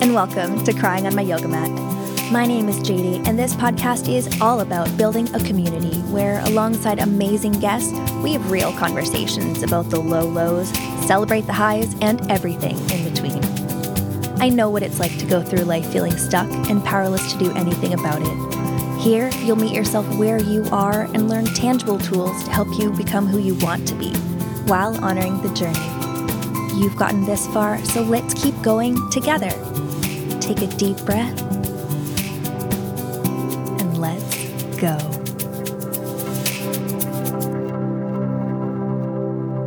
and welcome to Crying on My Yoga Mat. My name is JD, and this podcast is all about building a community where, alongside amazing guests, we have real conversations about the low lows, celebrate the highs, and everything in between. I know what it's like to go through life feeling stuck and powerless to do anything about it. Here, you'll meet yourself where you are and learn tangible tools to help you become who you want to be while honoring the journey. You've gotten this far, so let's keep going together. Take a deep breath and let's go.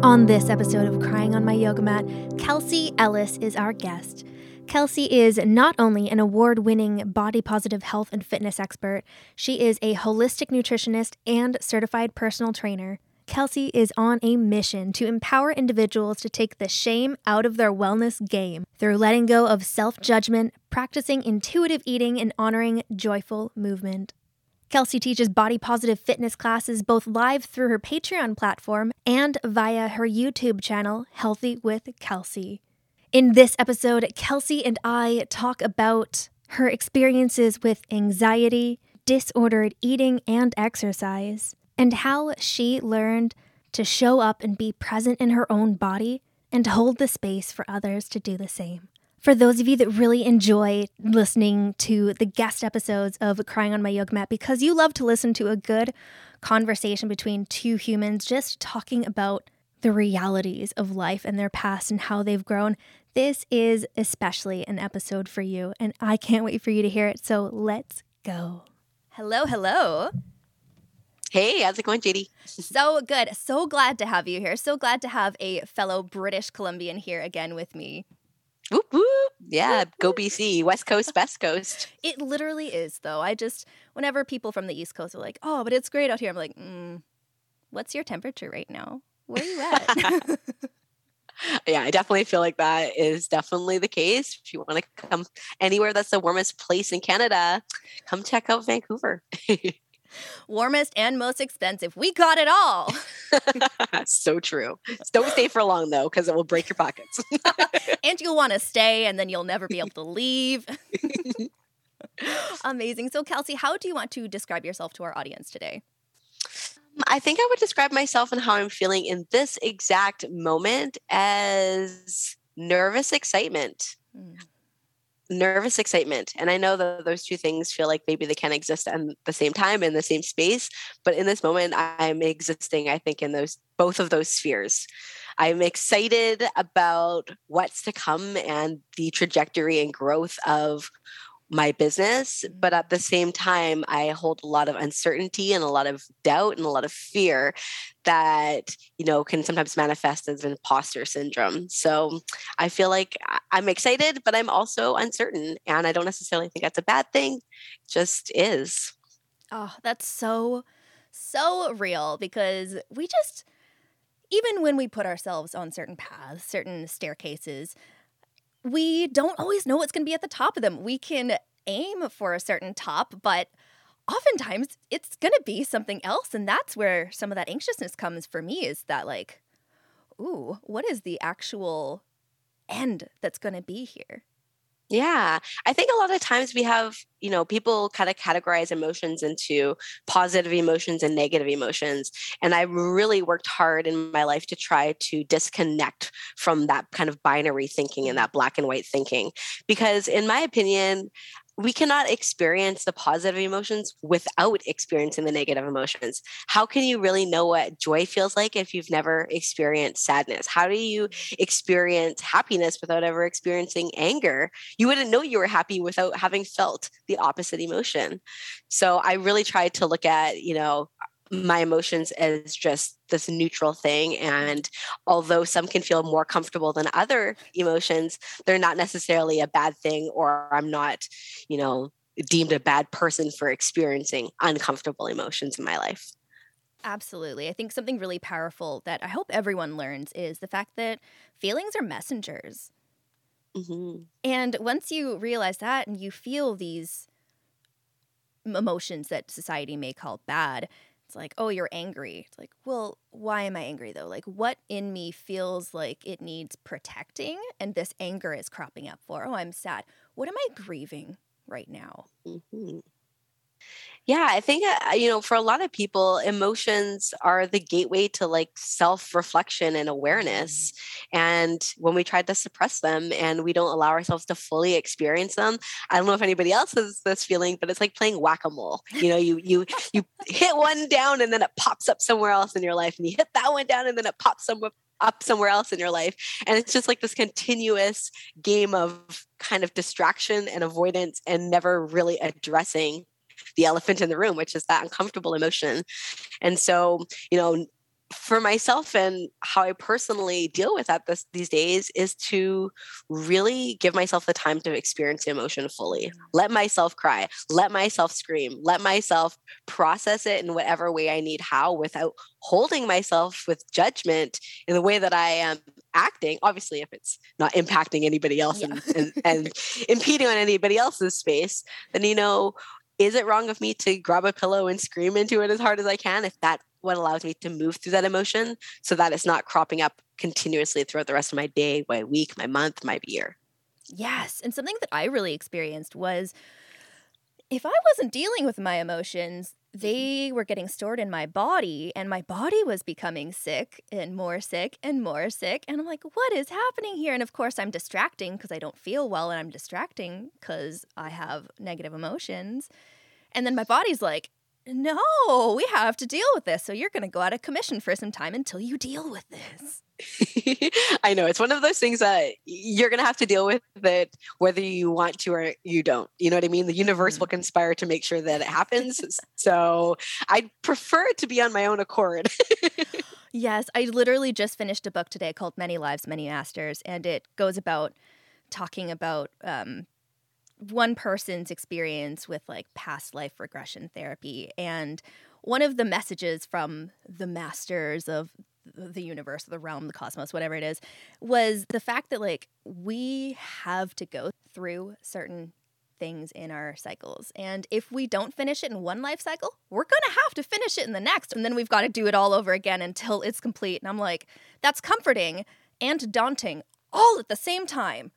On this episode of Crying on My Yoga Mat, Kelsey Ellis is our guest. Kelsey is not only an award winning body positive health and fitness expert, she is a holistic nutritionist and certified personal trainer. Kelsey is on a mission to empower individuals to take the shame out of their wellness game through letting go of self judgment, practicing intuitive eating, and honoring joyful movement. Kelsey teaches body positive fitness classes both live through her Patreon platform and via her YouTube channel, Healthy with Kelsey. In this episode, Kelsey and I talk about her experiences with anxiety, disordered eating and exercise, and how she learned to show up and be present in her own body and hold the space for others to do the same. For those of you that really enjoy listening to the guest episodes of Crying on My Yoga Mat, because you love to listen to a good conversation between two humans just talking about the realities of life and their past and how they've grown, this is especially an episode for you. And I can't wait for you to hear it. So let's go. Hello, hello. Hey, how's it going, JD? So good. So glad to have you here. So glad to have a fellow British Columbian here again with me. Whoop, whoop. Yeah, go BC, West Coast, Best Coast. It literally is, though. I just, whenever people from the East Coast are like, oh, but it's great out here, I'm like, mm, what's your temperature right now? Where are you at? yeah, I definitely feel like that is definitely the case. If you want to come anywhere that's the warmest place in Canada, come check out Vancouver. warmest and most expensive. We got it all. so true. Don't stay for long though, because it will break your pockets. and you'll want to stay, and then you'll never be able to leave. Amazing. So, Kelsey, how do you want to describe yourself to our audience today? Um, I think I would describe myself and how I'm feeling in this exact moment as nervous excitement. Mm nervous excitement. And I know that those two things feel like maybe they can exist at the same time in the same space. But in this moment, I'm existing, I think, in those both of those spheres. I'm excited about what's to come and the trajectory and growth of my business but at the same time i hold a lot of uncertainty and a lot of doubt and a lot of fear that you know can sometimes manifest as imposter syndrome. So i feel like i'm excited but i'm also uncertain and i don't necessarily think that's a bad thing it just is. Oh that's so so real because we just even when we put ourselves on certain paths certain staircases we don't always know what's going to be at the top of them. We can aim for a certain top, but oftentimes it's going to be something else. And that's where some of that anxiousness comes for me is that, like, ooh, what is the actual end that's going to be here? Yeah. I think a lot of times we have, you know, people kind of categorize emotions into positive emotions and negative emotions. And I really worked hard in my life to try to disconnect from that kind of binary thinking and mm-hmm. that black and white thinking. Because, in my opinion, we cannot experience the positive emotions without experiencing the negative emotions. How can you really know what joy feels like if you've never experienced sadness? How do you experience happiness without ever experiencing anger? You wouldn't know you were happy without having felt the opposite emotion. So I really tried to look at, you know, my emotions as just this neutral thing. And although some can feel more comfortable than other emotions, they're not necessarily a bad thing, or I'm not, you know, deemed a bad person for experiencing uncomfortable emotions in my life. Absolutely. I think something really powerful that I hope everyone learns is the fact that feelings are messengers. Mm-hmm. And once you realize that and you feel these emotions that society may call bad, It's like, oh, you're angry. It's like, well, why am I angry though? Like, what in me feels like it needs protecting? And this anger is cropping up for, oh, I'm sad. What am I grieving right now? Mm-hmm. Yeah, I think uh, you know, for a lot of people, emotions are the gateway to like self-reflection and awareness. Mm-hmm. And when we try to suppress them and we don't allow ourselves to fully experience them, I don't know if anybody else has this feeling, but it's like playing whack-a-mole. You know, you you you hit one down and then it pops up somewhere else in your life, and you hit that one down and then it pops somewhere up somewhere else in your life. And it's just like this continuous game of kind of distraction and avoidance and never really addressing the elephant in the room, which is that uncomfortable emotion. And so, you know, for myself and how I personally deal with that this, these days is to really give myself the time to experience the emotion fully. Let myself cry, let myself scream, let myself process it in whatever way I need how without holding myself with judgment in the way that I am acting. Obviously, if it's not impacting anybody else yeah. and, and, and impeding on anybody else's space, then, you know, is it wrong of me to grab a pillow and scream into it as hard as I can if that what allows me to move through that emotion so that it's not cropping up continuously throughout the rest of my day, my week, my month, my year. Yes. And something that I really experienced was if I wasn't dealing with my emotions, they were getting stored in my body, and my body was becoming sick and more sick and more sick. And I'm like, what is happening here? And of course, I'm distracting because I don't feel well, and I'm distracting because I have negative emotions. And then my body's like, no, we have to deal with this. So you're going to go out of commission for some time until you deal with this. I know it's one of those things that you're going to have to deal with it whether you want to or you don't. You know what I mean? The universe mm-hmm. will conspire to make sure that it happens. so I'd prefer it to be on my own accord. yes, I literally just finished a book today called Many Lives, Many Masters, and it goes about talking about um, one person's experience with like past life regression therapy. And one of the messages from the masters of the universe, the realm, the cosmos, whatever it is, was the fact that like we have to go through certain things in our cycles. And if we don't finish it in one life cycle, we're going to have to finish it in the next. And then we've got to do it all over again until it's complete. And I'm like, that's comforting and daunting all at the same time.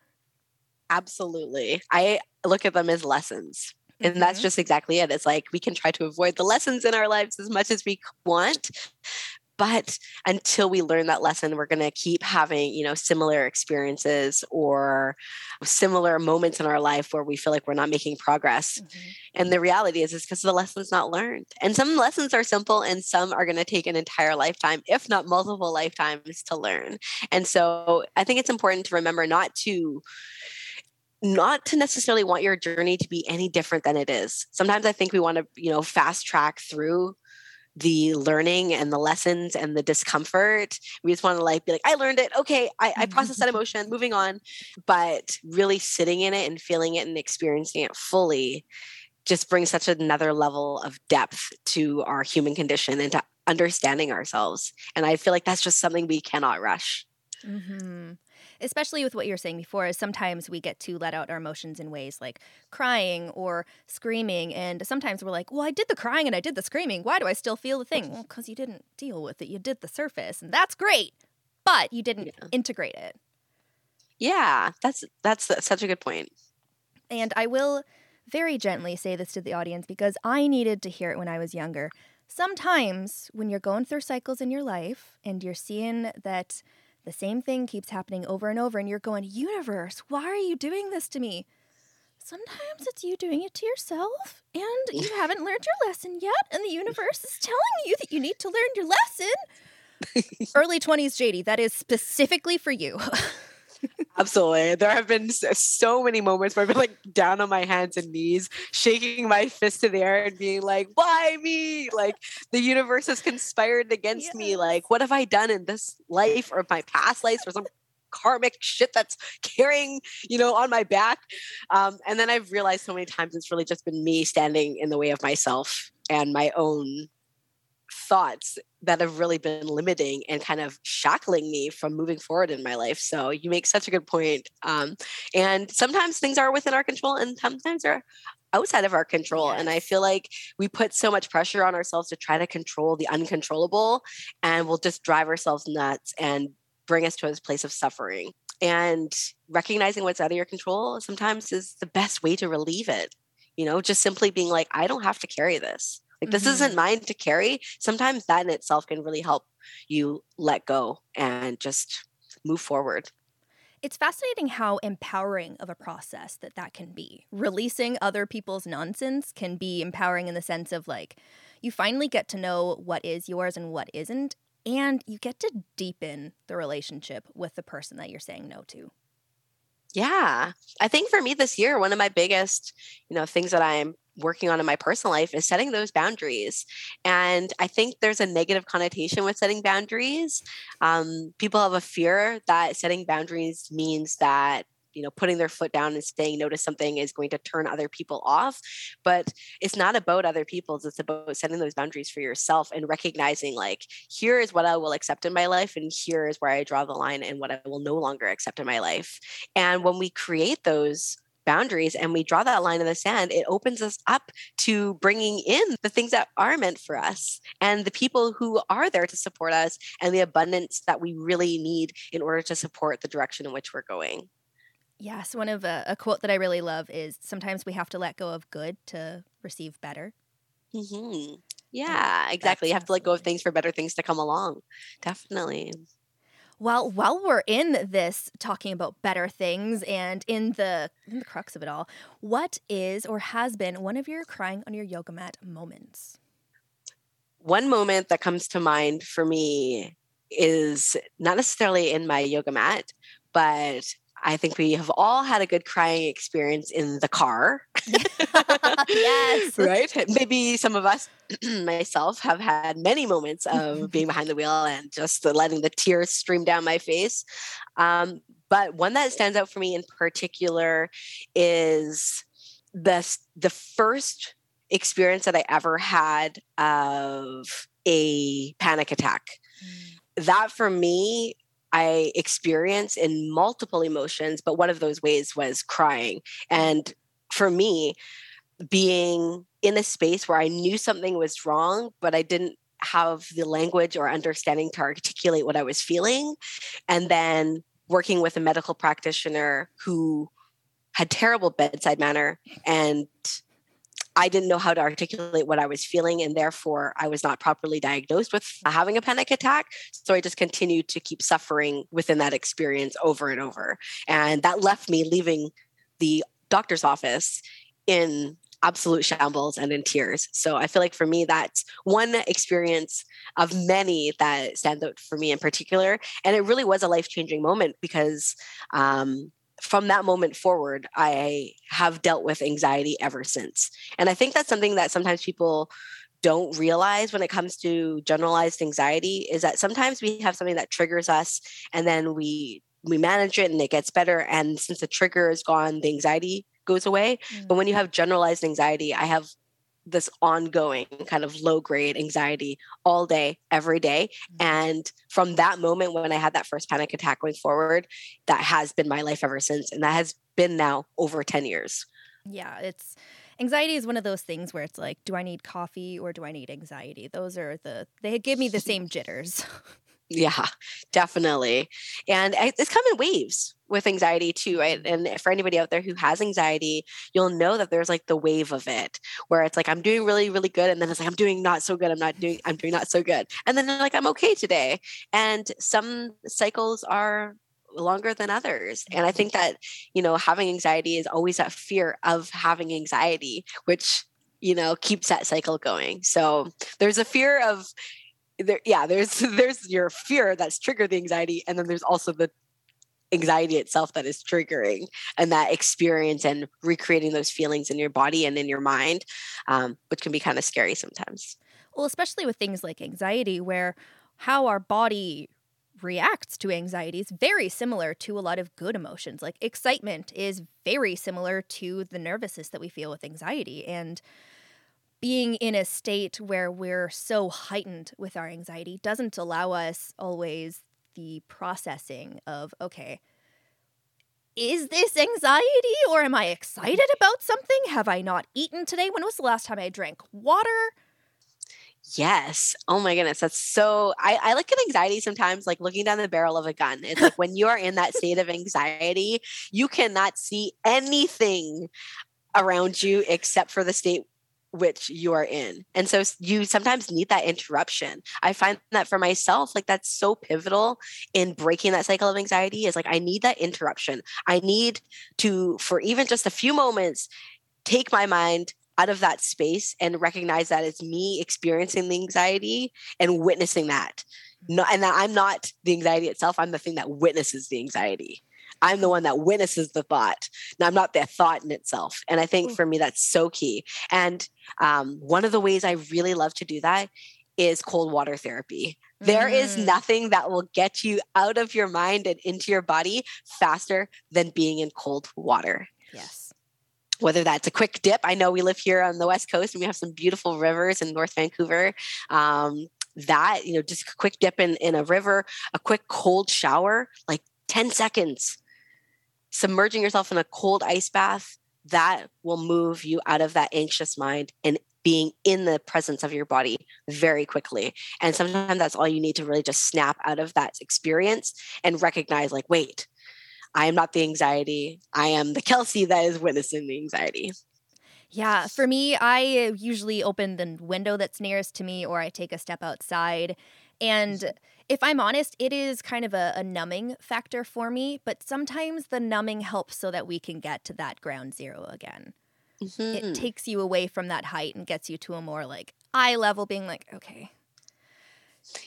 Absolutely. I look at them as lessons. And mm-hmm. that's just exactly it. It's like we can try to avoid the lessons in our lives as much as we want, but until we learn that lesson we're going to keep having you know similar experiences or similar moments in our life where we feel like we're not making progress mm-hmm. and the reality is is because the lesson's not learned and some lessons are simple and some are going to take an entire lifetime if not multiple lifetimes to learn and so i think it's important to remember not to not to necessarily want your journey to be any different than it is. Sometimes I think we want to, you know, fast track through the learning and the lessons and the discomfort. We just want to like be like, I learned it. Okay, I, I processed that emotion, moving on. But really sitting in it and feeling it and experiencing it fully just brings such another level of depth to our human condition and to understanding ourselves. And I feel like that's just something we cannot rush. Mm-hmm especially with what you're saying before, is sometimes we get to let out our emotions in ways like crying or screaming. And sometimes we're like, well, I did the crying and I did the screaming. Why do I still feel the thing? Well, because you didn't deal with it. You did the surface, and that's great, but you didn't yeah. integrate it. Yeah, that's, that's that's such a good point. And I will very gently say this to the audience because I needed to hear it when I was younger. Sometimes when you're going through cycles in your life and you're seeing that the same thing keeps happening over and over, and you're going, Universe, why are you doing this to me? Sometimes it's you doing it to yourself, and you haven't learned your lesson yet, and the universe is telling you that you need to learn your lesson. Early 20s JD, that is specifically for you. Absolutely. There have been so many moments where I've been like down on my hands and knees, shaking my fist to the air and being like, why me? Like the universe has conspired against yes. me. Like, what have I done in this life or my past life or some karmic shit that's carrying, you know, on my back? Um, and then I've realized so many times it's really just been me standing in the way of myself and my own thoughts that have really been limiting and kind of shackling me from moving forward in my life. So you make such a good point. Um, and sometimes things are within our control, and sometimes they're outside of our control. Yes. And I feel like we put so much pressure on ourselves to try to control the uncontrollable, and we'll just drive ourselves nuts and bring us to a place of suffering. And recognizing what's out of your control sometimes is the best way to relieve it. You know, just simply being like, I don't have to carry this. Like, this mm-hmm. isn't mine to carry. Sometimes that in itself can really help you let go and just move forward. It's fascinating how empowering of a process that that can be. Releasing other people's nonsense can be empowering in the sense of like you finally get to know what is yours and what isn't and you get to deepen the relationship with the person that you're saying no to. Yeah. I think for me this year one of my biggest, you know, things that I'm working on in my personal life is setting those boundaries. And I think there's a negative connotation with setting boundaries. Um, people have a fear that setting boundaries means that you know putting their foot down and saying no to something is going to turn other people off but it's not about other people's it's about setting those boundaries for yourself and recognizing like here is what i will accept in my life and here is where i draw the line and what i will no longer accept in my life and when we create those boundaries and we draw that line in the sand, it opens us up to bringing in the things that are meant for us and the people who are there to support us and the abundance that we really need in order to support the direction in which we're going. Yes, one of a, uh, a quote that I really love is sometimes we have to let go of good to receive better. Mm-hmm. Yeah, exactly. You have to let go of things for better things to come along. Definitely. Well, while we're in this talking about better things and in the in the crux of it all, what is or has been one of your crying on your yoga mat moments? One moment that comes to mind for me is not necessarily in my yoga mat, but I think we have all had a good crying experience in the car. yes. right? Maybe some of us, myself, have had many moments of being behind the wheel and just letting the tears stream down my face. Um, but one that stands out for me in particular is the, the first experience that I ever had of a panic attack. Mm. That for me I experience in multiple emotions, but one of those ways was crying. And for me, being in a space where I knew something was wrong, but I didn't have the language or understanding to articulate what I was feeling. And then working with a medical practitioner who had terrible bedside manner and I didn't know how to articulate what I was feeling, and therefore I was not properly diagnosed with having a panic attack. So I just continued to keep suffering within that experience over and over. And that left me leaving the doctor's office in absolute shambles and in tears. So I feel like for me, that's one experience of many that stand out for me in particular. And it really was a life changing moment because um, from that moment forward, I have dealt with anxiety ever since. And I think that's something that sometimes people don't realize when it comes to generalized anxiety is that sometimes we have something that triggers us and then we we manage it and it gets better and since the trigger is gone the anxiety goes away mm-hmm. but when you mm. have generalized anxiety i have this ongoing kind of low grade anxiety all day, every day. Mm-hmm. And from that moment when I had that first panic attack going forward, that has been my life ever since. And that has been now over 10 years. Yeah, it's anxiety is one of those things where it's like, do I need coffee or do I need anxiety? Those are the, they give me the same jitters. Yeah, definitely. And it's come in waves with anxiety too, right? And for anybody out there who has anxiety, you'll know that there's like the wave of it where it's like I'm doing really, really good. And then it's like I'm doing not so good. I'm not doing, I'm doing not so good. And then like I'm okay today. And some cycles are longer than others. And I think that, you know, having anxiety is always that fear of having anxiety, which you know keeps that cycle going so there's a fear of there yeah there's there's your fear that's triggered the anxiety and then there's also the anxiety itself that is triggering and that experience and recreating those feelings in your body and in your mind um, which can be kind of scary sometimes. Well especially with things like anxiety where how our body reacts to anxiety is very similar to a lot of good emotions. Like excitement is very similar to the nervousness that we feel with anxiety and being in a state where we're so heightened with our anxiety doesn't allow us always the processing of, okay, is this anxiety or am I excited about something? Have I not eaten today? When was the last time I drank water? Yes. Oh my goodness. That's so I, I look at anxiety sometimes like looking down the barrel of a gun. It's like when you are in that state of anxiety, you cannot see anything around you except for the state which you are in. And so you sometimes need that interruption. I find that for myself, like that's so pivotal in breaking that cycle of anxiety is like, I need that interruption. I need to, for even just a few moments, take my mind out of that space and recognize that it's me experiencing the anxiety and witnessing that. Mm-hmm. No, and that I'm not the anxiety itself. I'm the thing that witnesses the anxiety. I'm the one that witnesses the thought. Now, I'm not the thought in itself. And I think for me, that's so key. And um, one of the ways I really love to do that is cold water therapy. There mm. is nothing that will get you out of your mind and into your body faster than being in cold water. Yes. Whether that's a quick dip, I know we live here on the West Coast and we have some beautiful rivers in North Vancouver. Um, that, you know, just a quick dip in, in a river, a quick cold shower, like 10 seconds submerging yourself in a cold ice bath, that will move you out of that anxious mind and being in the presence of your body very quickly. And sometimes that's all you need to really just snap out of that experience and recognize, like, wait, I am not the anxiety. I am the Kelsey that is witnessing the anxiety. Yeah, for me, I usually open the window that's nearest to me or I take a step outside. And if I'm honest, it is kind of a, a, numbing factor for me, but sometimes the numbing helps so that we can get to that ground zero again. Mm-hmm. It takes you away from that height and gets you to a more like eye level, being like, okay.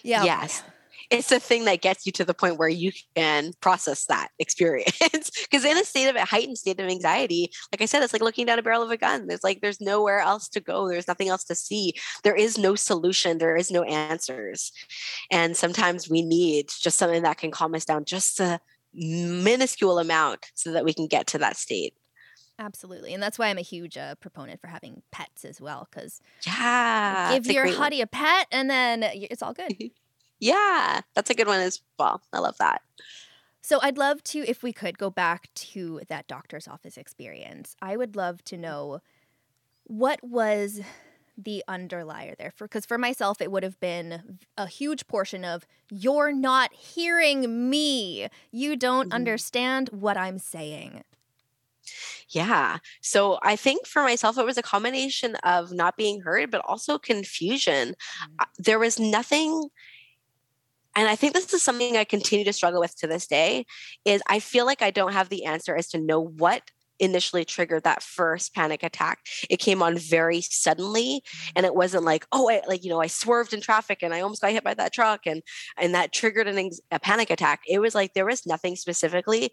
Yeah. Yes it's the thing that gets you to the point where you can process that experience. Because in a state of a heightened state of anxiety, like I said, it's like looking down a barrel of a gun. There's like there's nowhere else to go. There's nothing else to see. There is no solution. There is no answers. And sometimes we need just something that can calm us down just a minuscule amount so that we can get to that state. Absolutely. And that's why I'm a huge uh, proponent for having pets as well. Because yeah, give your hottie a pet and then it's all good. Yeah, that's a good one as well. I love that. So I'd love to, if we could, go back to that doctor's office experience. I would love to know what was the underlier there for because for myself it would have been a huge portion of you're not hearing me you don't mm-hmm. understand what i'm saying yeah. So I think for myself, it was a combination of not being heard, but also confusion. Mm-hmm. There was nothing and i think this is something i continue to struggle with to this day is i feel like i don't have the answer as to know what initially triggered that first panic attack. It came on very suddenly and it wasn't like oh I, like you know i swerved in traffic and i almost got hit by that truck and and that triggered an, a panic attack. It was like there was nothing specifically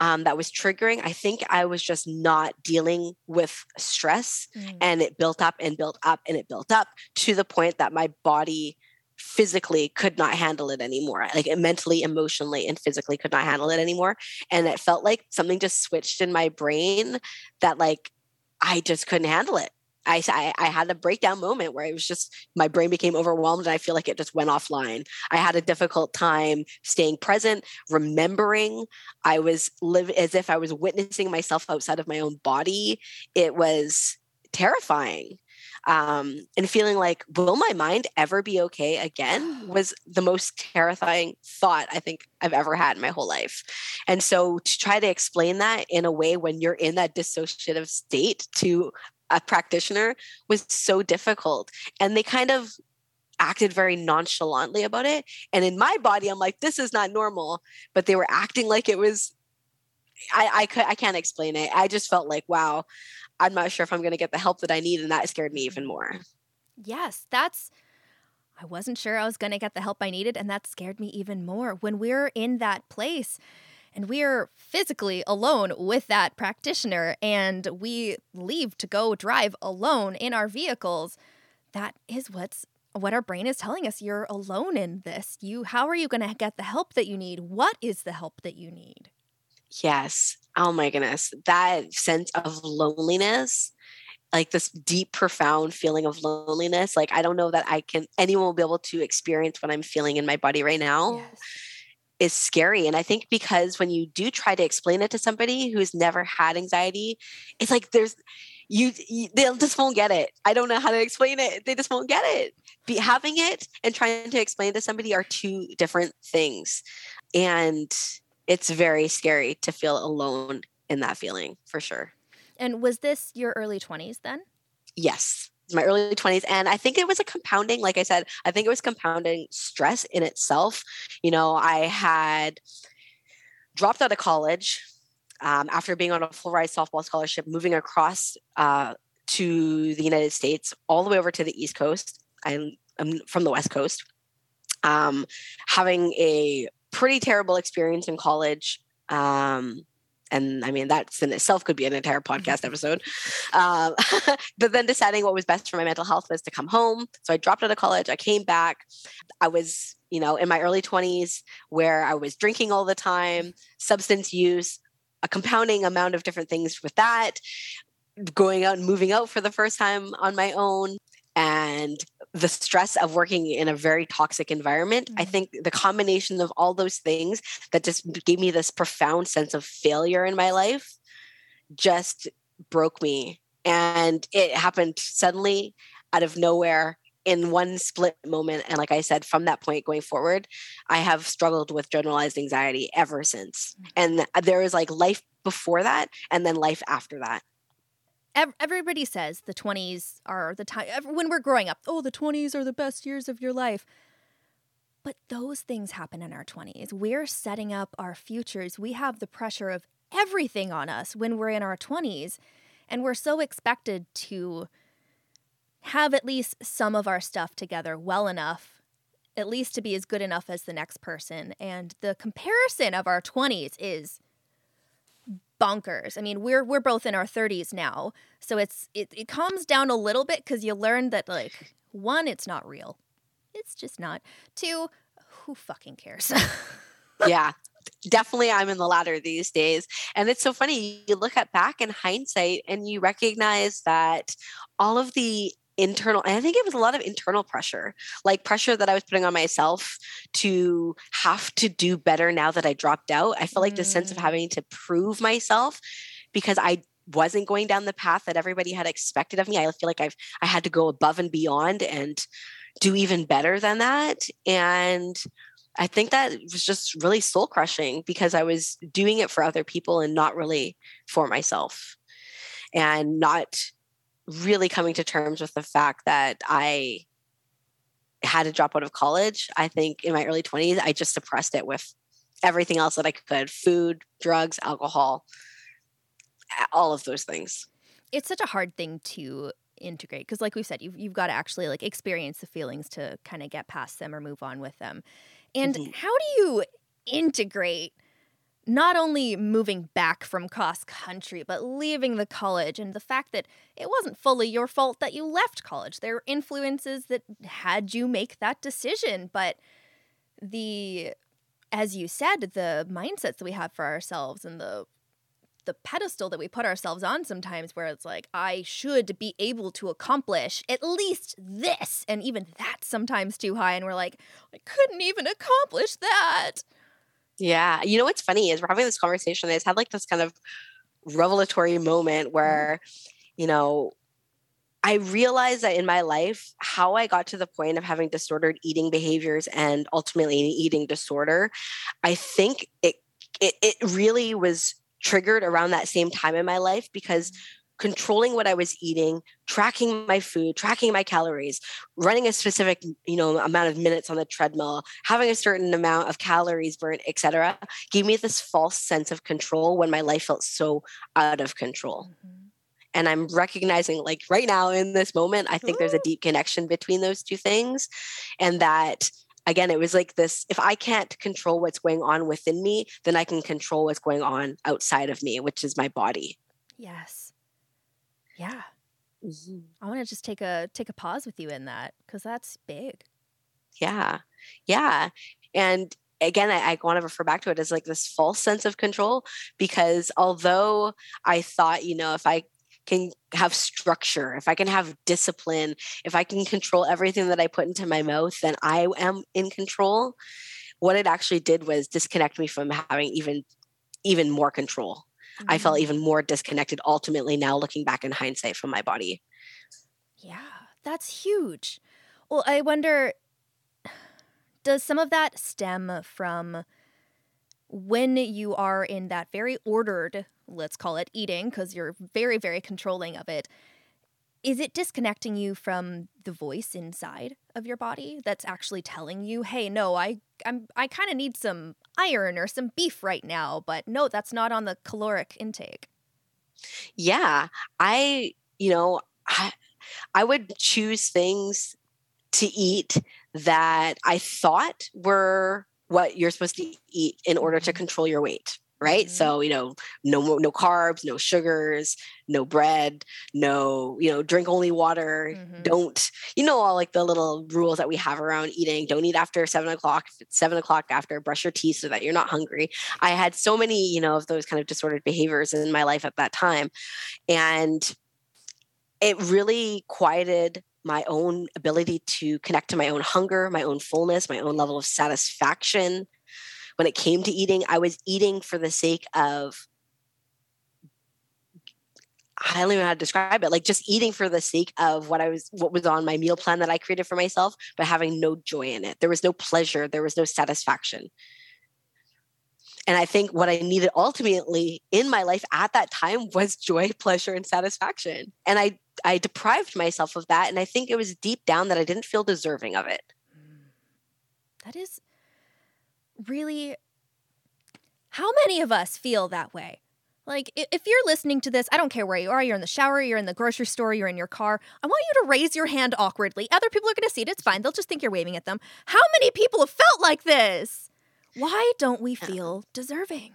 um, that was triggering. I think i was just not dealing with stress mm. and it built up and built up and it built up to the point that my body physically could not handle it anymore like mentally emotionally and physically could not handle it anymore and it felt like something just switched in my brain that like i just couldn't handle it I, I, had a breakdown moment where it was just my brain became overwhelmed and I feel like it just went offline. I had a difficult time staying present, remembering. I was live as if I was witnessing myself outside of my own body. It was terrifying um, and feeling like, will my mind ever be okay again was the most terrifying thought I think I've ever had in my whole life. And so to try to explain that in a way when you're in that dissociative state to a practitioner was so difficult. And they kind of acted very nonchalantly about it. And in my body, I'm like, this is not normal. But they were acting like it was I, I could I can't explain it. I just felt like, wow, I'm not sure if I'm going to get the help that I need. And that scared me even more. Yes, that's. I wasn't sure I was going to get the help I needed. And that scared me even more. When we're in that place and we're physically alone with that practitioner and we leave to go drive alone in our vehicles, that is what's what our brain is telling us you're alone in this you how are you going to get the help that you need what is the help that you need Yes. Oh my goodness. That sense of loneliness, like this deep, profound feeling of loneliness. Like, I don't know that I can, anyone will be able to experience what I'm feeling in my body right now. Yes. is scary. And I think because when you do try to explain it to somebody who's never had anxiety, it's like there's you, you they'll just won't get it. I don't know how to explain it. They just won't get it. Be, having it and trying to explain to somebody are two different things. And it's very scary to feel alone in that feeling for sure. And was this your early 20s then? Yes my early 20s and i think it was a compounding like i said i think it was compounding stress in itself you know i had dropped out of college um, after being on a full ride softball scholarship moving across uh, to the united states all the way over to the east coast i'm, I'm from the west coast um, having a pretty terrible experience in college um, and I mean that's in itself could be an entire podcast mm-hmm. episode. Um, but then deciding what was best for my mental health was to come home. So I dropped out of college. I came back. I was, you know, in my early twenties where I was drinking all the time, substance use, a compounding amount of different things with that. Going out and moving out for the first time on my own, and the stress of working in a very toxic environment mm-hmm. i think the combination of all those things that just gave me this profound sense of failure in my life just broke me and it happened suddenly out of nowhere in one split moment and like i said from that point going forward i have struggled with generalized anxiety ever since mm-hmm. and there is like life before that and then life after that everybody says the 20s are the time when we're growing up oh the 20s are the best years of your life. But those things happen in our 20s we're setting up our futures. We have the pressure of everything on us when we're in our 20s and we're so expected to have at least some of our stuff together well enough at least to be as good enough as the next person. And the comparison of our 20s is bonkers. I mean, we're we're both in our 30s now, so it's it, it calms down a little bit because you learn that like one, it's not real. It's just not. Two, who fucking cares? yeah. Definitely, I'm in the latter these days. And it's so funny. You look at back in hindsight and you recognize that all of the internal and i think it was a lot of internal pressure like pressure that i was putting on myself to have to do better now that i dropped out. I felt like the sense of mm. having to prove myself because i wasn't going down the path that everybody had expected of me. I feel like i've i had to go above and beyond and do even better than that. And i think that was just really soul crushing because i was doing it for other people and not really for myself and not really coming to terms with the fact that I had to drop out of college. I think in my early 20s, I just suppressed it with everything else that I could food, drugs, alcohol, all of those things. It's such a hard thing to integrate because like we said you've, you've got to actually like experience the feelings to kind of get past them or move on with them and mm-hmm. how do you integrate not only moving back from cross country, but leaving the college, and the fact that it wasn't fully your fault that you left college. There were influences that had you make that decision, but the, as you said, the mindsets that we have for ourselves and the the pedestal that we put ourselves on sometimes where it's like i should be able to accomplish at least this and even that's sometimes too high and we're like i couldn't even accomplish that yeah. You know what's funny is we're having this conversation. I just had like this kind of revelatory moment mm-hmm. where, you know, I realized that in my life, how I got to the point of having disordered eating behaviors and ultimately an eating disorder, I think it it, it really was triggered around that same time in my life because mm-hmm controlling what I was eating, tracking my food, tracking my calories, running a specific, you know, amount of minutes on the treadmill, having a certain amount of calories burnt, etc., gave me this false sense of control when my life felt so out of control. Mm-hmm. And I'm recognizing, like right now in this moment, I think Ooh. there's a deep connection between those two things. And that again, it was like this if I can't control what's going on within me, then I can control what's going on outside of me, which is my body. Yes. Yeah. Mm-hmm. I want to just take a take a pause with you in that because that's big. Yeah. Yeah. And again, I, I, want to refer back to it as like this false sense of control because although I thought, you know, if I can have structure, if I can have discipline, if I can control everything that I put into my mouth, then I am in control. what it actually did was disconnect me from having even even more control. Mm-hmm. I felt mm. even more disconnected ultimately now looking back in hindsight from my body. Yeah, that's huge. Well, I wonder does some of that stem from when you are in that very ordered, let's call it eating, because you're very, very controlling of it? Is it disconnecting you from the voice inside of your body that's actually telling you, "Hey, no, I I'm I kind of need some iron or some beef right now, but no, that's not on the caloric intake." Yeah, I, you know, I I would choose things to eat that I thought were what you're supposed to eat in order to mm-hmm. control your weight right mm-hmm. so you know no no carbs no sugars no bread no you know drink only water mm-hmm. don't you know all like the little rules that we have around eating don't eat after seven o'clock seven o'clock after brush your teeth so that you're not hungry i had so many you know of those kind of disordered behaviors in my life at that time and it really quieted my own ability to connect to my own hunger, my own fullness, my own level of satisfaction. When it came to eating, I was eating for the sake of I don't even know how to describe it. Like just eating for the sake of what I was, what was on my meal plan that I created for myself, but having no joy in it. There was no pleasure. There was no satisfaction. And I think what I needed ultimately in my life at that time was joy, pleasure, and satisfaction. And I I deprived myself of that. And I think it was deep down that I didn't feel deserving of it. Mm. That is really how many of us feel that way? Like, if you're listening to this, I don't care where you are, you're in the shower, you're in the grocery store, you're in your car, I want you to raise your hand awkwardly. Other people are going to see it, it's fine. They'll just think you're waving at them. How many people have felt like this? Why don't we feel deserving?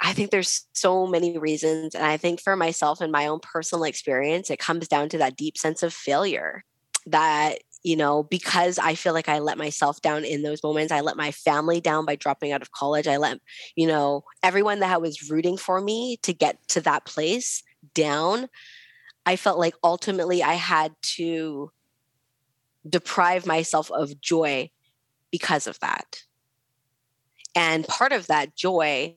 I think there's so many reasons. And I think for myself and my own personal experience, it comes down to that deep sense of failure that, you know, because I feel like I let myself down in those moments, I let my family down by dropping out of college. I let, you know, everyone that was rooting for me to get to that place down. I felt like ultimately I had to deprive myself of joy because of that. And part of that joy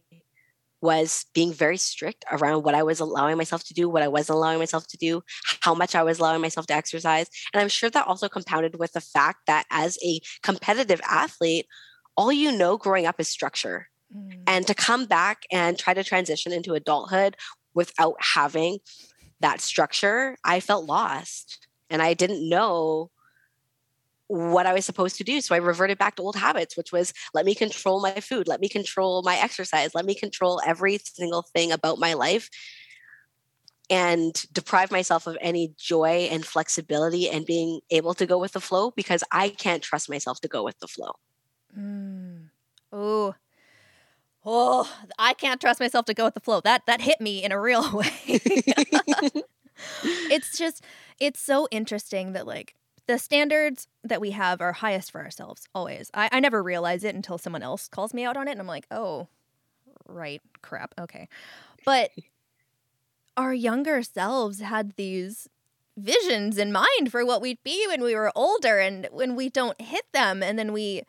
was being very strict around what I was allowing myself to do, what I wasn't allowing myself to do, how much I was allowing myself to exercise. And I'm sure that also compounded with the fact that as a competitive athlete, all you know growing up is structure. Mm. And to come back and try to transition into adulthood without having that structure, I felt lost. And I didn't know what I was supposed to do. So I reverted back to old habits, which was let me control my food, let me control my exercise, let me control every single thing about my life and deprive myself of any joy and flexibility and being able to go with the flow because I can't trust myself to go with the flow. Mm. Oh, oh, I can't trust myself to go with the flow. That that hit me in a real way. it's just it's so interesting that like the standards that we have are highest for ourselves always. I, I never realize it until someone else calls me out on it, and I'm like, oh, right, crap, okay. But our younger selves had these visions in mind for what we'd be when we were older, and when we don't hit them, and then we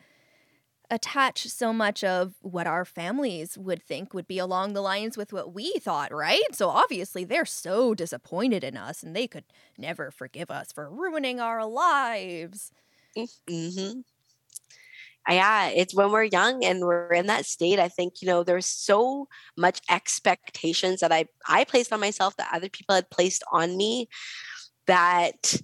attach so much of what our families would think would be along the lines with what we thought, right? So obviously they're so disappointed in us and they could never forgive us for ruining our lives. Mm-hmm. Yeah, it's when we're young and we're in that state. I think you know there's so much expectations that I I placed on myself that other people had placed on me that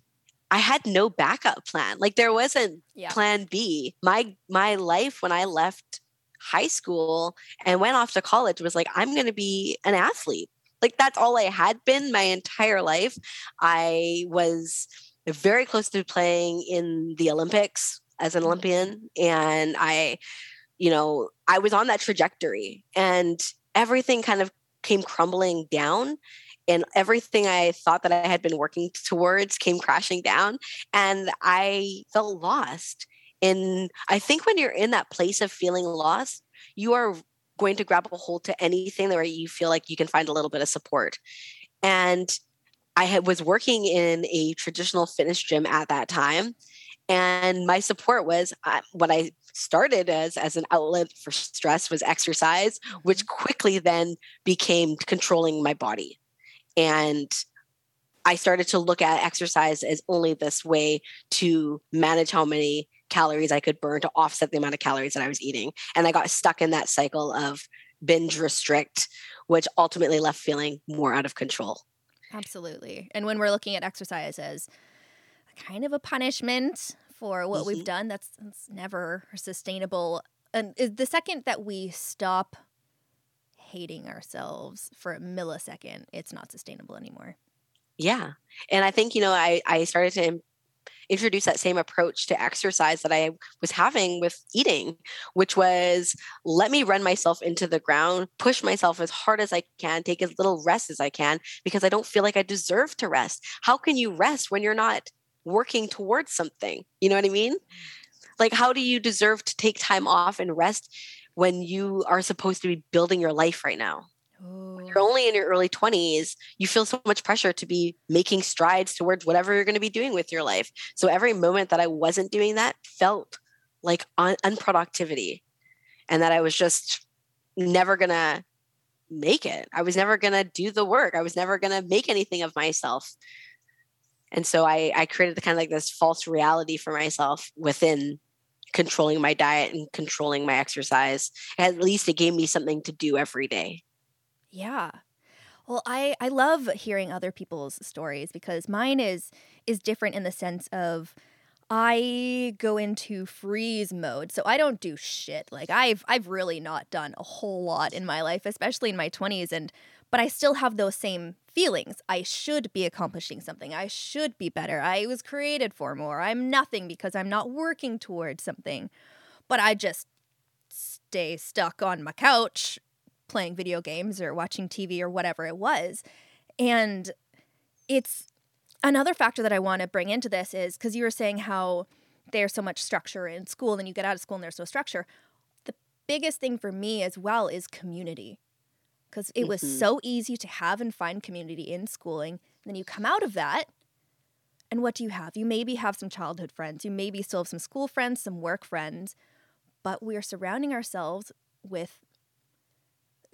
I had no backup plan. Like there wasn't yeah. plan B. My my life when I left high school and went off to college was like I'm going to be an athlete. Like that's all I had been my entire life. I was very close to playing in the Olympics as an mm-hmm. Olympian and I you know, I was on that trajectory and everything kind of came crumbling down and everything I thought that I had been working towards came crashing down and I felt lost. And I think when you're in that place of feeling lost, you are going to grab a hold to anything where you feel like you can find a little bit of support. And I had, was working in a traditional fitness gym at that time. And my support was uh, what I started as as an outlet for stress was exercise, which mm-hmm. quickly then became controlling my body. And I started to look at exercise as only this way to manage how many calories I could burn to offset the amount of calories that I was eating. And I got stuck in that cycle of binge restrict, which ultimately left feeling more out of control. Absolutely. And when we're looking at exercise as kind of a punishment for what mm-hmm. we've done, that's, that's never sustainable. And the second that we stop hating ourselves for a millisecond, it's not sustainable anymore. Yeah. And I think, you know, I, I started to introduce that same approach to exercise that I was having with eating, which was let me run myself into the ground, push myself as hard as I can, take as little rest as I can, because I don't feel like I deserve to rest. How can you rest when you're not working towards something? You know what I mean? Like, how do you deserve to take time off and rest when you are supposed to be building your life right now? You're only in your early 20s, you feel so much pressure to be making strides towards whatever you're going to be doing with your life. So every moment that I wasn't doing that felt like un- unproductivity and that I was just never going to make it. I was never going to do the work. I was never going to make anything of myself. And so I, I created the kind of like this false reality for myself within controlling my diet and controlling my exercise. At least it gave me something to do every day. Yeah. Well, I I love hearing other people's stories because mine is is different in the sense of I go into freeze mode. So I don't do shit. Like I've I've really not done a whole lot in my life, especially in my 20s and but I still have those same feelings. I should be accomplishing something. I should be better. I was created for more. I'm nothing because I'm not working towards something. But I just stay stuck on my couch playing video games or watching TV or whatever it was. And it's another factor that I want to bring into this is because you were saying how there's so much structure in school, and you get out of school and there's no structure. The biggest thing for me as well is community because it mm-hmm. was so easy to have and find community in schooling. Then you come out of that, and what do you have? You maybe have some childhood friends, you maybe still have some school friends, some work friends, but we're surrounding ourselves with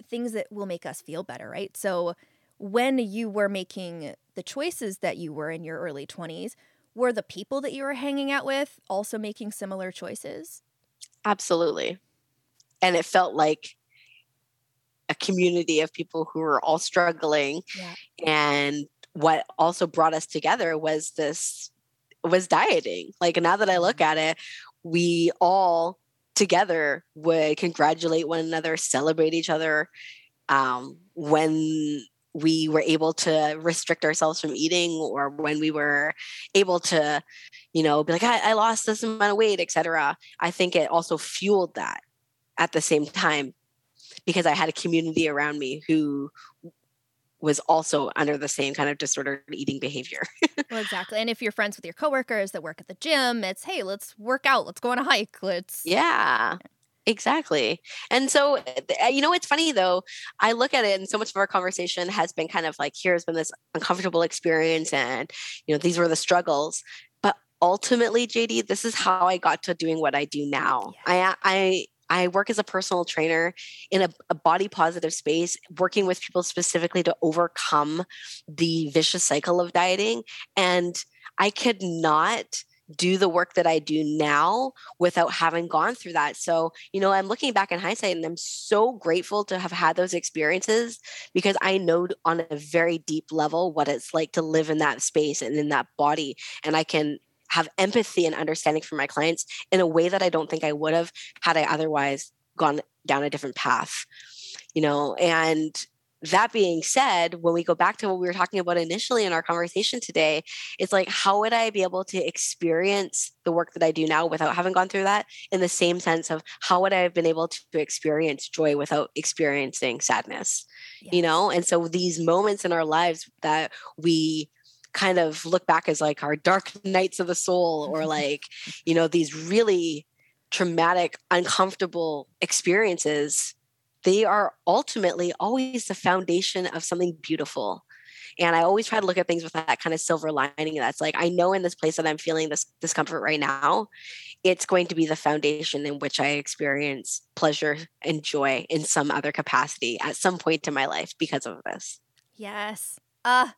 things that will make us feel better, right? So when you were making the choices that you were in your early 20s, were the people that you were hanging out with also making similar choices? Absolutely. And it felt like a community of people who were all struggling. Yeah. And what also brought us together was this was dieting. Like now that I look mm-hmm. at it, we all together would congratulate one another, celebrate each other. Um, when we were able to restrict ourselves from eating or when we were able to you know be like i, I lost this amount of weight etc i think it also fueled that at the same time because i had a community around me who was also under the same kind of disordered eating behavior. well, exactly. And if you're friends with your coworkers that work at the gym, it's hey, let's work out, let's go on a hike, let's Yeah. Exactly. And so, uh, you know, it's funny though. I look at it, and so much of our conversation has been kind of like, here's been this uncomfortable experience, and, you know, these were the struggles. But ultimately, JD, this is how I got to doing what I do now. Yeah. I, I, I work as a personal trainer in a, a, body positive space, working with people specifically to overcome the vicious cycle of dieting. And I could not do the work that I do now without having gone through that. So, you know, I'm looking back in hindsight and I'm so grateful to have had those experiences because I know on a very deep level what it's like to live in that space and in that body. And I can have empathy and understanding for my clients in a way that I don't think I would have had I otherwise gone down a different path. You know, and that being said, when we go back to what we were talking about initially in our conversation today, it's like, how would I be able to experience the work that I do now without having gone through that? In the same sense of how would I have been able to experience joy without experiencing sadness? Yes. You know, and so these moments in our lives that we kind of look back as like our dark nights of the soul or like you know these really traumatic uncomfortable experiences they are ultimately always the foundation of something beautiful And I always try to look at things with that kind of silver lining. That's like, I know in this place that I'm feeling this discomfort right now, it's going to be the foundation in which I experience pleasure and joy in some other capacity at some point in my life because of this. Yes. Uh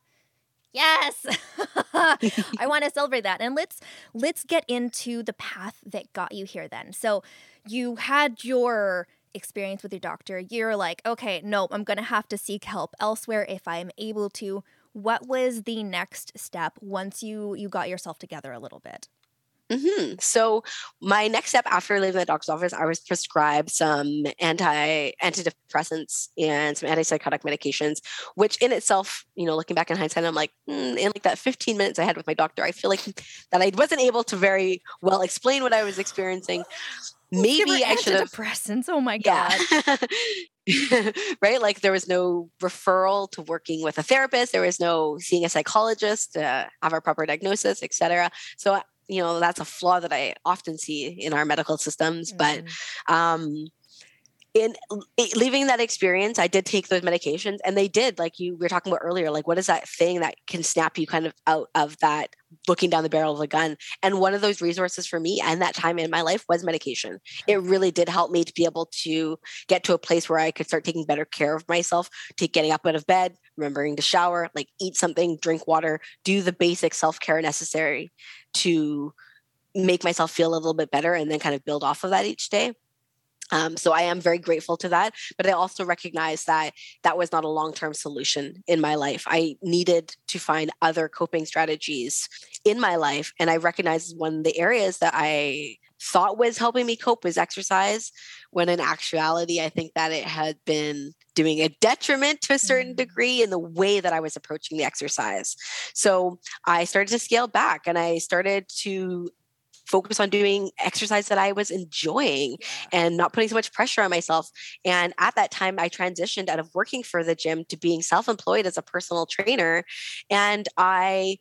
yes. I want to celebrate that. And let's let's get into the path that got you here then. So you had your experience with your doctor. You're like, okay, nope, I'm going to have to seek help elsewhere if I'm able to. What was the next step once you you got yourself together a little bit? Mm-hmm. So my next step after leaving the doctor's office, I was prescribed some anti antidepressants and some antipsychotic medications, which in itself, you know, looking back in hindsight, I'm like, mm, in like that 15 minutes I had with my doctor, I feel like that I wasn't able to very well explain what I was experiencing. Maybe I should have antidepressants. Oh my god. Yeah. right? Like there was no referral to working with a therapist. There was no seeing a psychologist to have a proper diagnosis, etc. So you know that's a flaw that i often see in our medical systems mm-hmm. but um in leaving that experience, I did take those medications and they did, like you were talking about earlier, like what is that thing that can snap you kind of out of that looking down the barrel of a gun? And one of those resources for me and that time in my life was medication. It really did help me to be able to get to a place where I could start taking better care of myself, to getting up out of bed, remembering to shower, like eat something, drink water, do the basic self care necessary to make myself feel a little bit better and then kind of build off of that each day. Um, so I am very grateful to that. But I also recognize that that was not a long term solution in my life. I needed to find other coping strategies in my life. And I recognize one of the areas that I thought was helping me cope was exercise, when in actuality, I think that it had been doing a detriment to a certain mm. degree in the way that I was approaching the exercise. So I started to scale back and I started to focus on doing exercise that I was enjoying and not putting so much pressure on myself. And at that time, I transitioned out of working for the gym to being self employed as a personal trainer. And I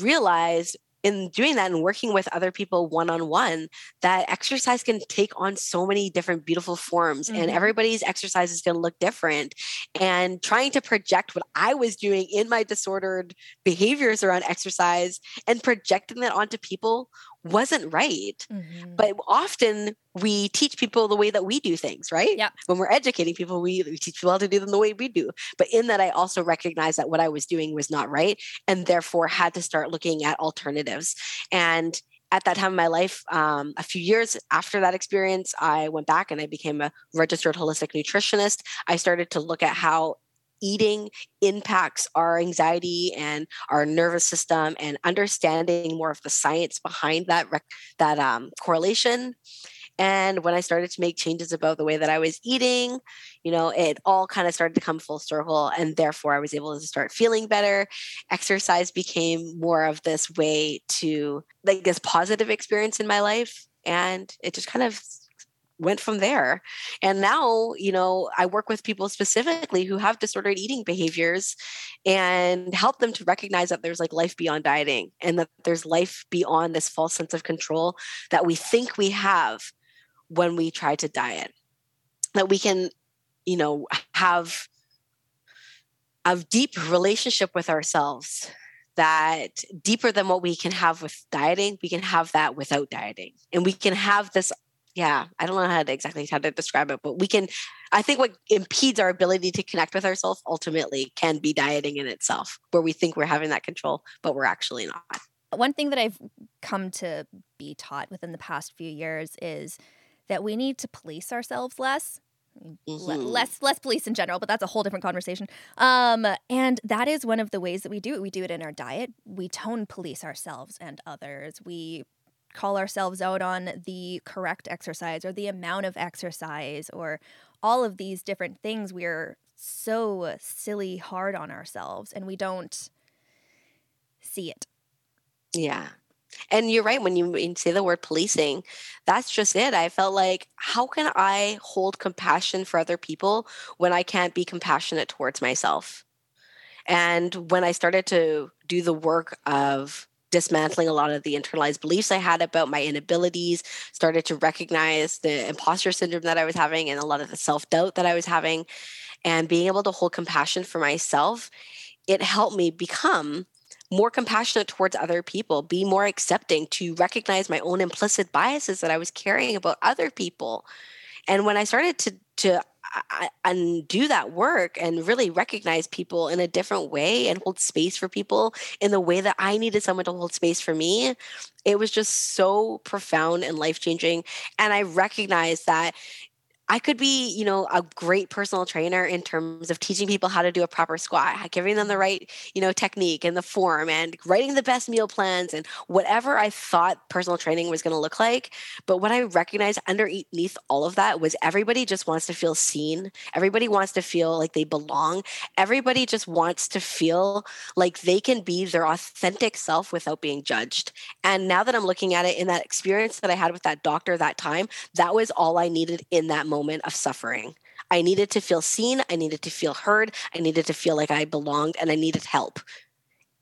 realized in doing that and working with other people one on one that exercise can take on so many different beautiful forms mm-hmm. and everybody's exercise is going to look different and trying to project what i was doing in my disordered behaviors around exercise and projecting that onto people wasn't right. Mm-hmm. But often we teach people the way that we do things, right? Yeah. When we're educating people, we, we teach people how to do them the way we do. But in that, I also recognize that what I was doing was not right and therefore had to start looking at alternatives. And at that time in my life, um, a few years after that experience, I went back and I became a registered holistic nutritionist. I started to look at how eating impacts our anxiety and our nervous system and understanding more of the science behind that rec- that um, correlation. And when i started to make changes about the way that i was eating you know it all kind of started to come full circle and therefore i was able to start feeling better. Exercise became more of this way to like this positive experience in my life and it just kind of went from there. And now, you know, I work with people specifically who have disordered eating behaviors and help them to recognize that there's like life beyond dieting and that there's life beyond this false sense of control that we think we have when we try to diet. That we can, you know, have a deep relationship with ourselves that deeper than what we can have with dieting, we can have that without dieting. And we can have this yeah i don't know how to exactly how to describe it but we can i think what impedes our ability to connect with ourselves ultimately can be dieting in itself where we think we're having that control but we're actually not. One thing that i've come to be taught within the past few years is that we need to police ourselves less. Mm-hmm. less less police in general but that's a whole different conversation. Um and that is one of the ways that we do it. We do it in our diet. We tone police ourselves and others. We call ourselves out on the correct exercise or the amount of exercise or all of these different things we're so silly hard on ourselves and we don't see it. Yeah. And you're right when you, say the word policing that's just it. I felt like how can i hold compassion for other people when i can't be compassionate towards myself? And when i started to do the work of dismantling a lot of the internalized beliefs I had about my inabilities, started to recognize the imposter syndrome that I was having and a lot of the self doubt that I was having, and being able to hold compassion for myself. it helped me become more compassionate towards other people, be more accepting, to recognize my own implicit biases that I was carrying about other people. And when I started to to undo that work and really recognize people in a different way and hold space for people in the way that I needed someone to hold space for me, it was just so profound and life changing. And I recognized that I could be, you know, a great personal trainer in terms of teaching people how to do a proper squat, giving them the mm-hmm. right, you know, technique and the form and writing the best meal plans and whatever I thought personal training was going to look like. But what I recognized underneath all of that was everybody just wants to feel seen. Everybody wants to feel like they belong. Everybody just wants to feel like they can be their authentic self without being judged. And now that I'm looking at it in that experience that I had with that doctor that time, that was all I needed in that moment moment of suffering. I needed to feel seen. I needed to feel heard. I needed to feel like I belonged and I needed help.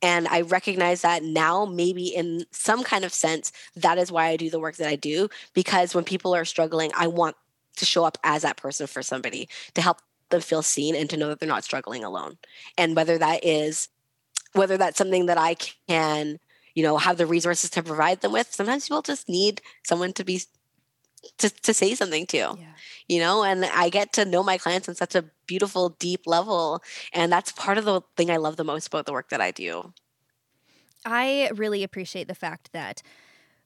And I recognize that now, maybe in some kind of sense, that is why I do the work that I do. Because when people are struggling, I want to show up as that person for somebody to help them feel seen and to know that they're not struggling alone. And whether that is, whether that's something that I can, you know, have the resources to provide them with, sometimes people just need someone to be to, to say something to yeah. you know? And i get to know my clients on such a beautiful deep level and that's part of the thing i love the most about the work that i do. I really appreciate the fact that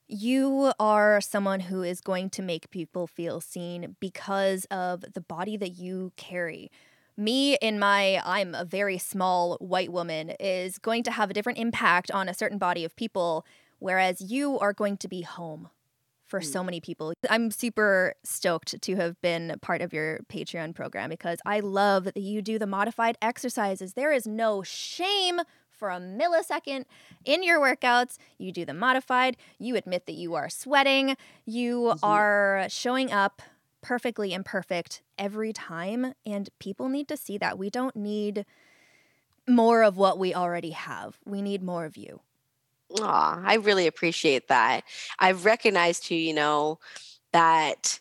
you are someone who is going to make people feel seen because of the body that you carry. Me in my i'm a very small white woman is going to have a different impact on a certain body of people whereas you are going to be home for mm. so many people. I'm super stoked to have been part of your Patreon program because I love that you do the modified exercises. There is no shame for a millisecond in your workouts. You do the modified, you admit that you are sweating, you mm-hmm. are showing up perfectly imperfect every time. And people need to see that. We don't need more of what we already have, we need more of you. Aw, I really appreciate that. I've recognized too, you know, that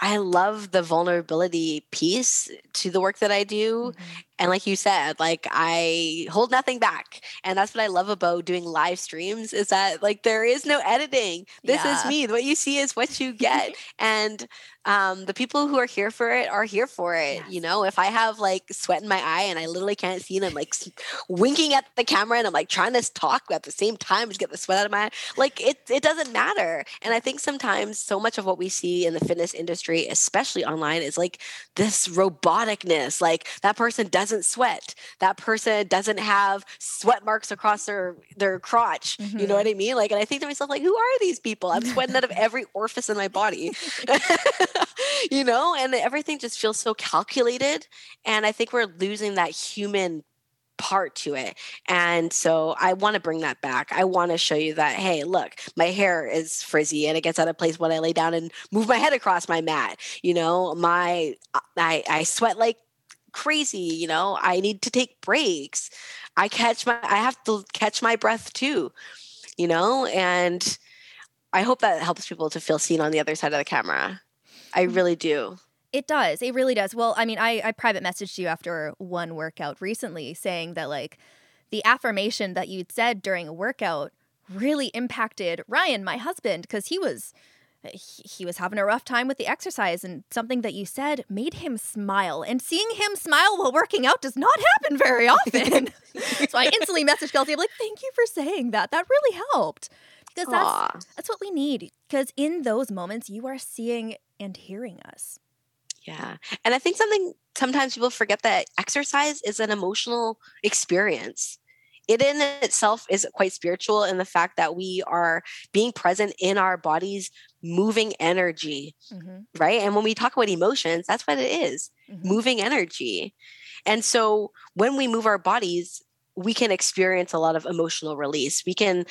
I love the vulnerability piece to the work that I do. Mm-hmm. And like you said, like I hold nothing back. And that's what I love about doing live streams is that like there is no editing. This yeah. is me. What you see is what you get. and um, the people who are here for it are here for it. Yes. You know, if I have like sweat in my eye and I literally can't see and I'm like winking at the camera and I'm like trying to talk at the same time to get the sweat out of my eye, like it, it doesn't matter. And I think sometimes so much of what we see in the fitness industry, especially online, is like this roboticness. Like that person doesn't sweat. That person doesn't have sweat marks across their their crotch. Mm-hmm. You know mm-hmm. what I mean? Like, and I think to myself, like, who are these people? I'm sweating out of every orifice in my body. you know, and everything just feels so calculated. And I think we're losing that human part to it. And so I want to bring that back. I want to show you that, hey, look, my hair is frizzy and it gets out of place when I lay down and move my head across my mat. You know, my I I sweat like crazy, you know. I need to take breaks. I catch my I have to catch my breath too. You know, and I hope that helps people to feel seen on the other side of the camera. I mm. really do. It does. It really does. Well, I mean, I, I private messaged you after one workout recently saying that, like, the affirmation that you'd said during a workout really impacted Ryan, my husband, because he was. He, he was having a rough time with the exercise, and something that you said made him smile. And seeing him smile while working out does not happen very often. so I instantly messaged Kelsey. I'm like, "Thank you for saying that. That really helped." because that's that's what we need because in those moments you are seeing and hearing us yeah and i think something sometimes people forget that exercise is an emotional experience it in itself is quite spiritual in the fact that we are being present in our bodies moving energy mm-hmm. right and when we talk about emotions that's what it is, mm-hmm. moving energy and so when we move our bodies we can experience a lot of emotional release we can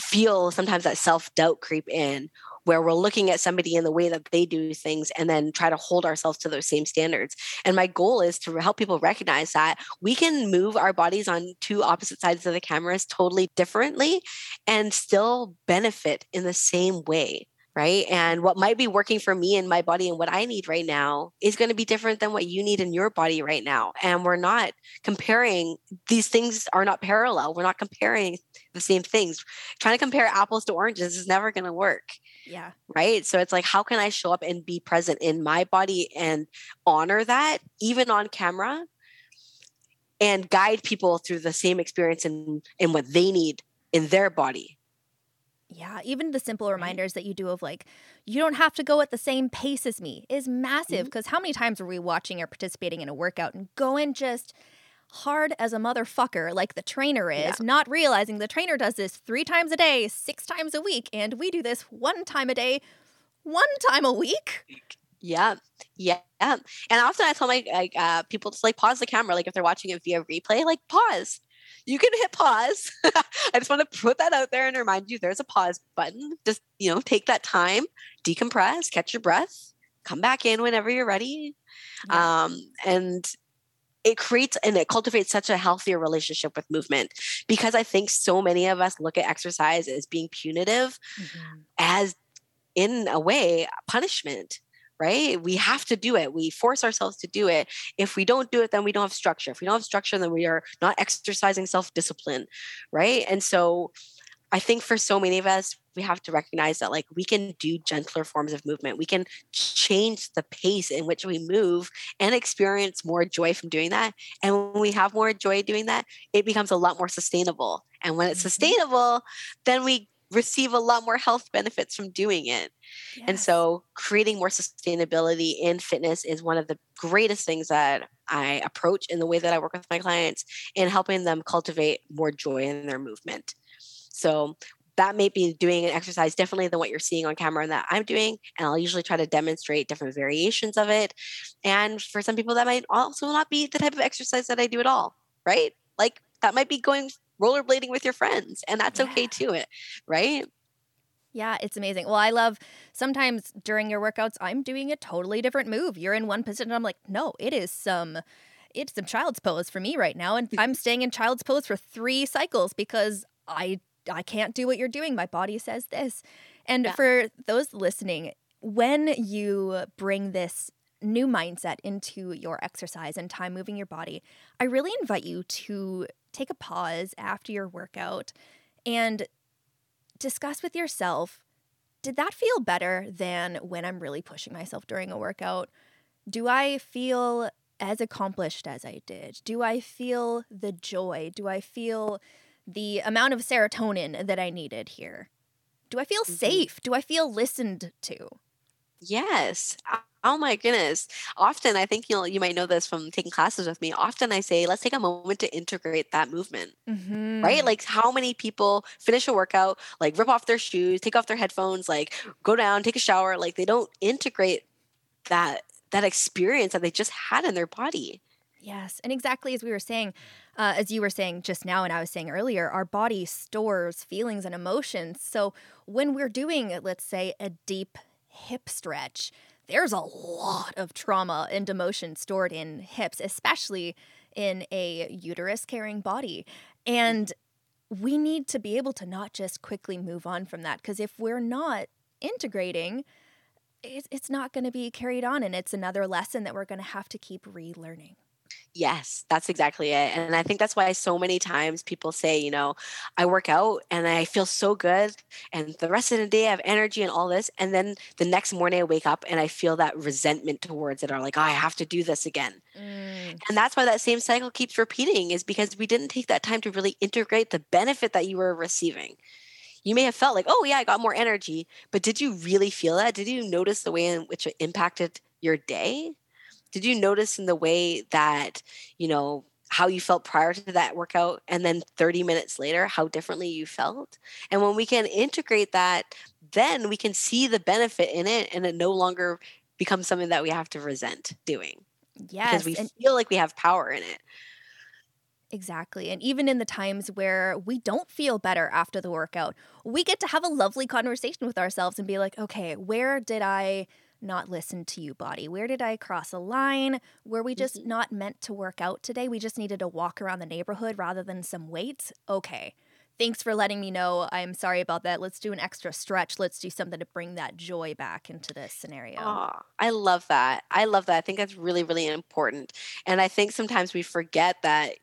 feel sometimes that self doubt creep in where we're looking at somebody in the way that they do things and then try to hold ourselves to those same standards. And my goal is to help people recognize that we can move our bodies on two opposite sides of the cameras totally differently and still benefit in the same way right? And what might be working for me and my body and what I need right now is going to be different than what you need in your body right now. And we're not comparing, these things are not parallel. We're not comparing the same things. Trying to compare apples to oranges is never going to work. Yeah. Right. So it's like, how can I show up and be present in my body and honor that, even on camera, and guide people through the same experience and in what they need in their body? Yeah, even the simple reminders that you do of like, you don't have to go at the same pace as me is massive. Because mm-hmm. how many times are we watching or participating in a workout and going just hard as a motherfucker like the trainer is, yeah. not realizing the trainer does this three times a day, six times a week, and we do this one time a day, one time a week? Yeah, yeah, and often I tell my like uh, people to like pause the camera, like if they're watching it via replay, like pause, you can hit pause. I just want to put that out there and remind you there's a pause button. Just, you know, take that time, decompress, catch your breath, come back in whenever you're ready. Yeah. Um, and it creates and it cultivates such a healthier relationship with movement because I think so many of us look at exercise as being punitive, mm-hmm. as in a way, punishment right? We have to do it. We force ourselves to do it. If we don't do it, then we don't have structure. If we don't have structure, then we are not exercising self discipline, right? And so I think for so many of us, we have to recognize that like we can do gentler forms of movement. We can change the pace in which we move and experience more joy from doing that. And when we have more joy doing that, it becomes a lot more sustainable. And when it's mm-hmm. sustainable, then we receive a lot more health benefits from doing it. Yes. And so creating more sustainability in fitness is one of the greatest things that I approach in the way that I work with my clients in helping them cultivate more joy in their movement. So that may be doing an exercise differently than what you're seeing on camera and that I'm doing. And I'll usually try to demonstrate different variations of it. And for some people, that might also not be the type of exercise that I do at all, right? Like that might be going rollerblading with your friends, and that's yeah. okay too, it right? Yeah, it's amazing. Well, I love sometimes during your workouts, I'm doing a totally different move. You're in one position, I'm like, no, it is some it's some child's pose for me right now. And I'm staying in child's pose for three cycles because I I can't do what you're doing. My body says this. And yeah. for those listening, when you bring this new mindset into your exercise and time moving your body, I really invite you to take a pause after your workout and discuss with yourself did that feel better than when I'm really pushing myself during a workout? Do I feel as accomplished as I did? Do I feel the joy? Do I feel the amount of serotonin that I needed here? Do I feel mm-hmm. safe? Do I feel listened to? Yes. Oh my goodness. Often I think you'll you might know this from taking classes with me. Often I say, let's take a moment to integrate that movement. Mm-hmm. Right? Like how many people finish a workout, like rip off their shoes, take off their headphones, like go down, take a shower, like they don't integrate that that experience that they just had in their body. Yes. And exactly as we were saying, uh, as you were saying just now, and I was saying earlier, our body stores feelings and emotions. So when we're doing, let's say, a deep hip stretch, there's a lot of trauma and emotion stored in hips, especially in a uterus carrying body. And we need to be able to not just quickly move on from that because if we're not integrating, it's not going to be carried on. And it's another lesson that we're going to have to keep relearning. Yes, that's exactly it. And I think that's why so many times people say, you know, I work out and I feel so good and the rest of the day I have energy and all this. And then the next morning I wake up and I feel that resentment towards it or like, oh, I have to do this again. Mm. And that's why that same cycle keeps repeating is because we didn't take that time to really integrate the benefit that you were receiving. You may have felt like, oh, yeah, I got more energy. But did you really feel that? Did you notice the way in which it impacted your day? Did you notice in the way that you know how you felt prior to that workout and then 30 minutes later how differently you felt and when we can integrate that then we can see the benefit in it and it no longer becomes something that we have to resent doing yes because we feel like we have power in it Exactly. And even in the times where we don't feel better after the workout, we get to have a lovely conversation with ourselves and be like, okay, where did I not listen to you, body? Where did I cross a line? Were we just mm-hmm. not meant to work out today? We just needed to walk around the neighborhood rather than some weights? Okay. Thanks for letting me know. I'm sorry about that. Let's do an extra stretch. Let's do something to bring that joy back into this scenario. Oh, I love that. I love that. I think that's really, really important. And I think sometimes we forget that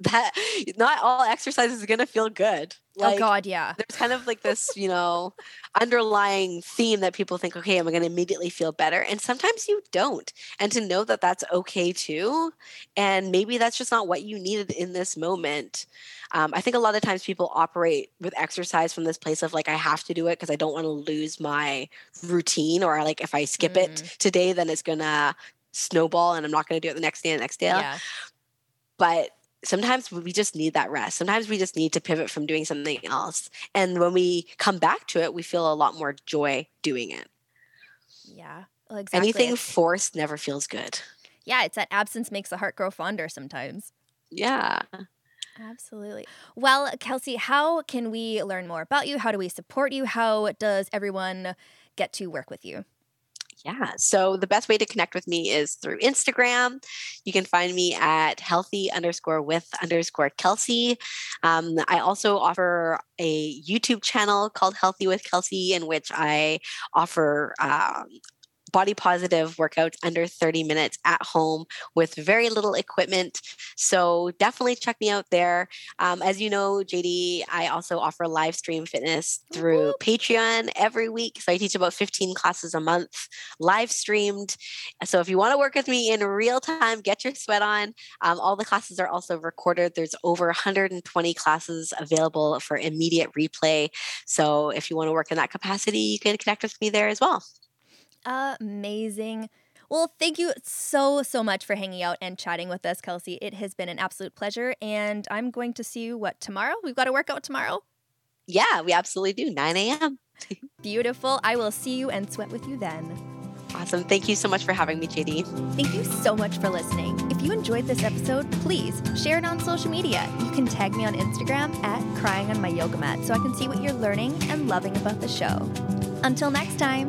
that not all exercise is going to feel good. Oh, like, oh God, yeah. There's kind of like this, you know, underlying theme that people think, okay, am I going to immediately feel better? And sometimes you don't. And to know that that's okay too, and maybe that's just not what you needed in this moment. Um, I think a lot of times people operate with exercise from this place of like, I have to do it because I don't want to lose my routine, or like if I skip mm. it today, then it's going to snowball and I'm not going to do it the next day and the next day. Yeah. But sometimes we just need that rest. Sometimes we just need to pivot from doing something else. And when we come back to it, we feel a lot more joy doing it. Yeah. Well, exactly. Anything forced never feels good. Yeah, it's that absence makes the heart grow fonder sometimes. Yeah. Absolutely. Well, Kelsey, how can we learn more about you? How do we support you? How does everyone get to work with you? Yeah. So the best way to connect with me is through Instagram. You can find me at healthy underscore with underscore Kelsey. Um, I also offer a YouTube channel called Healthy with Kelsey, in which I offer um, body positive workouts under 30 minutes at home with very little equipment. So definitely check me out there. Um, as you know, JD, I also offer live stream fitness through Patreon every week. So I teach about 15 classes a month, live streamed. So if you want to work with me in real time, get your sweat on. Um, all the classes are also recorded. There's over 120 classes available for immediate replay. So if you want to work in that capacity, you can connect with me there as well. Amazing. Well, thank you so, so much for hanging out and chatting with us, Kelsey. It has been an absolute pleasure. And I'm going to see you, what, tomorrow? We've got a workout tomorrow? Yeah, we absolutely do. 9 a.m. Beautiful. I will see you and sweat with you then. Awesome. Thank you so much for having me, JD. Thank you so much for listening. If you enjoyed this episode, please share it on social media. You can tag me on Instagram at crying on my yoga mat so I can see what you're learning and loving about the show. Until next time.